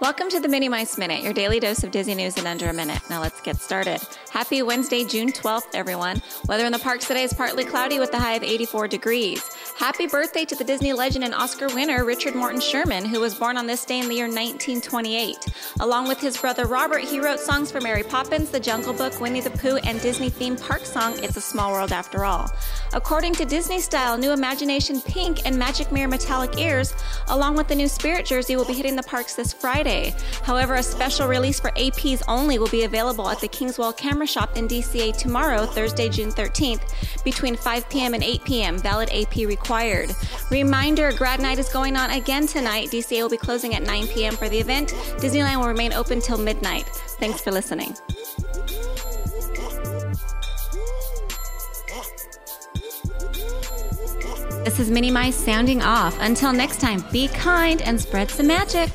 Welcome to the Mini Mice Minute, your daily dose of Disney news in under a minute. Now let's get started. Happy Wednesday, June 12th, everyone. Weather in the parks today is partly cloudy with a high of 84 degrees. Happy birthday to the Disney legend and Oscar winner Richard Morton Sherman, who was born on this day in the year 1928. Along with his brother Robert, he wrote songs for Mary Poppins, The Jungle Book, Winnie the Pooh, and Disney themed park song It's a Small World After All. According to Disney Style, new Imagination Pink and Magic Mirror Metallic Ears, along with the new Spirit jersey, will be hitting the parks this Friday. However, a special release for APs only will be available at the Kingswell Camera Shop in DCA tomorrow, Thursday, June 13th, between 5 p.m. and 8 p.m. Valid AP required. Reminder grad night is going on again tonight. DCA will be closing at 9 p.m. for the event. Disneyland will remain open till midnight. Thanks for listening. This is Minnie Mice sounding off. Until next time, be kind and spread some magic.